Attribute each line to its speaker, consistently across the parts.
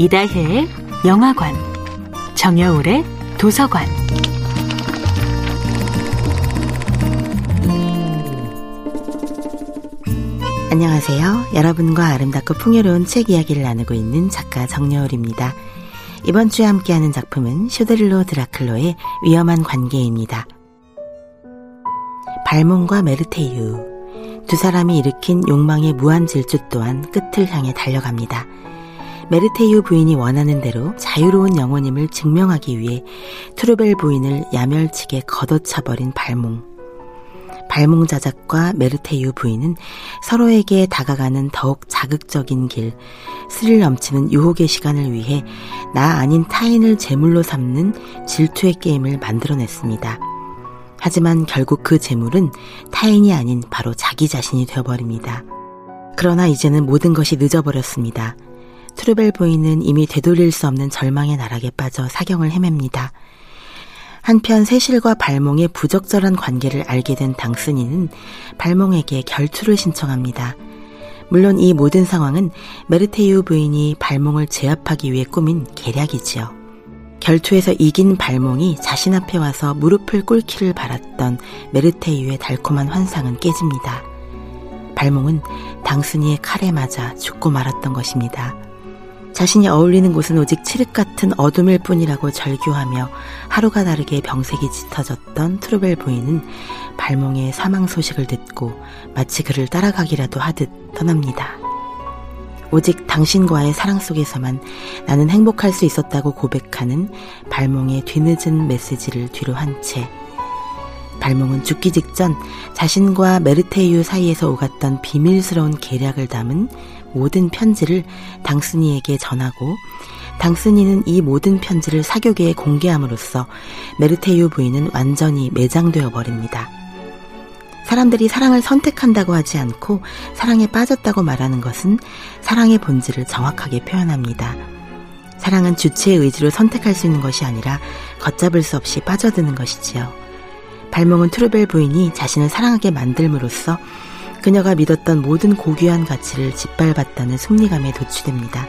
Speaker 1: 이다혜의 영화관, 정여울의 도서관.
Speaker 2: 안녕하세요. 여러분과 아름답고 풍요로운 책 이야기를 나누고 있는 작가 정여울입니다. 이번 주에 함께하는 작품은 쇼데릴로 드라클로의 위험한 관계입니다. 발몽과 메르테유 두 사람이 일으킨 욕망의 무한 질주 또한 끝을 향해 달려갑니다. 메르테유 부인이 원하는 대로 자유로운 영혼임을 증명하기 위해 트루벨 부인을 야멸치게 걷어차버린 발몽. 발몽 자작과 메르테유 부인은 서로에게 다가가는 더욱 자극적인 길, 스릴 넘치는 유혹의 시간을 위해 나 아닌 타인을 제물로 삼는 질투의 게임을 만들어냈습니다. 하지만 결국 그 제물은 타인이 아닌 바로 자기 자신이 되어버립니다. 그러나 이제는 모든 것이 늦어버렸습니다. 트루벨 부인은 이미 되돌릴 수 없는 절망의 나락에 빠져 사경을 헤맵니다. 한편 세실과 발몽의 부적절한 관계를 알게 된 당순이는 발몽에게 결투를 신청합니다. 물론 이 모든 상황은 메르테유 부인이 발몽을 제압하기 위해 꾸민 계략이지요. 결투에서 이긴 발몽이 자신 앞에 와서 무릎을 꿇기를 바랐던 메르테유의 달콤한 환상은 깨집니다. 발몽은 당순이의 칼에 맞아 죽고 말았던 것입니다. 자신이 어울리는 곳은 오직 칠흑 같은 어둠일 뿐이라고 절규하며 하루가 다르게 병색이 짙어졌던 트루벨 부인은 발몽의 사망 소식을 듣고 마치 그를 따라가기라도 하듯 떠납니다. 오직 당신과의 사랑 속에서만 나는 행복할 수 있었다고 고백하는 발몽의 뒤늦은 메시지를 뒤로 한 채 발몽은 죽기 직전 자신과 메르테유 사이에서 오갔던 비밀스러운 계략을 담은 모든 편지를 당순이에게 전하고 당순이는 이 모든 편지를 사교계에 공개함으로써 메르테유 부인은 완전히 매장되어 버립니다. 사람들이 사랑을 선택한다고 하지 않고 사랑에 빠졌다고 말하는 것은 사랑의 본질을 정확하게 표현합니다. 사랑은 주체의 의지로 선택할 수 있는 것이 아니라 걷잡을 수 없이 빠져드는 것이지요. 발몽은 트루벨 부인이 자신을 사랑하게 만들므로써 그녀가 믿었던 모든 고귀한 가치를 짓밟았다는 승리감에 도취됩니다.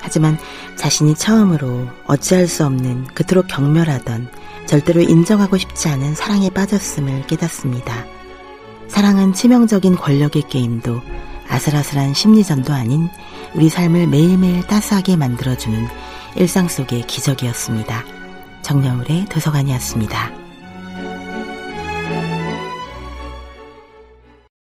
Speaker 2: 하지만 자신이 처음으로 어찌할 수 없는 그토록 경멸하던 절대로 인정하고 싶지 않은 사랑에 빠졌음을 깨닫습니다. 사랑은 치명적인 권력의 게임도 아슬아슬한 심리전도 아닌 우리 삶을 매일매일 따스하게 만들어주는 일상 속의 기적이었습니다. 정여울의 도서관이었습니다.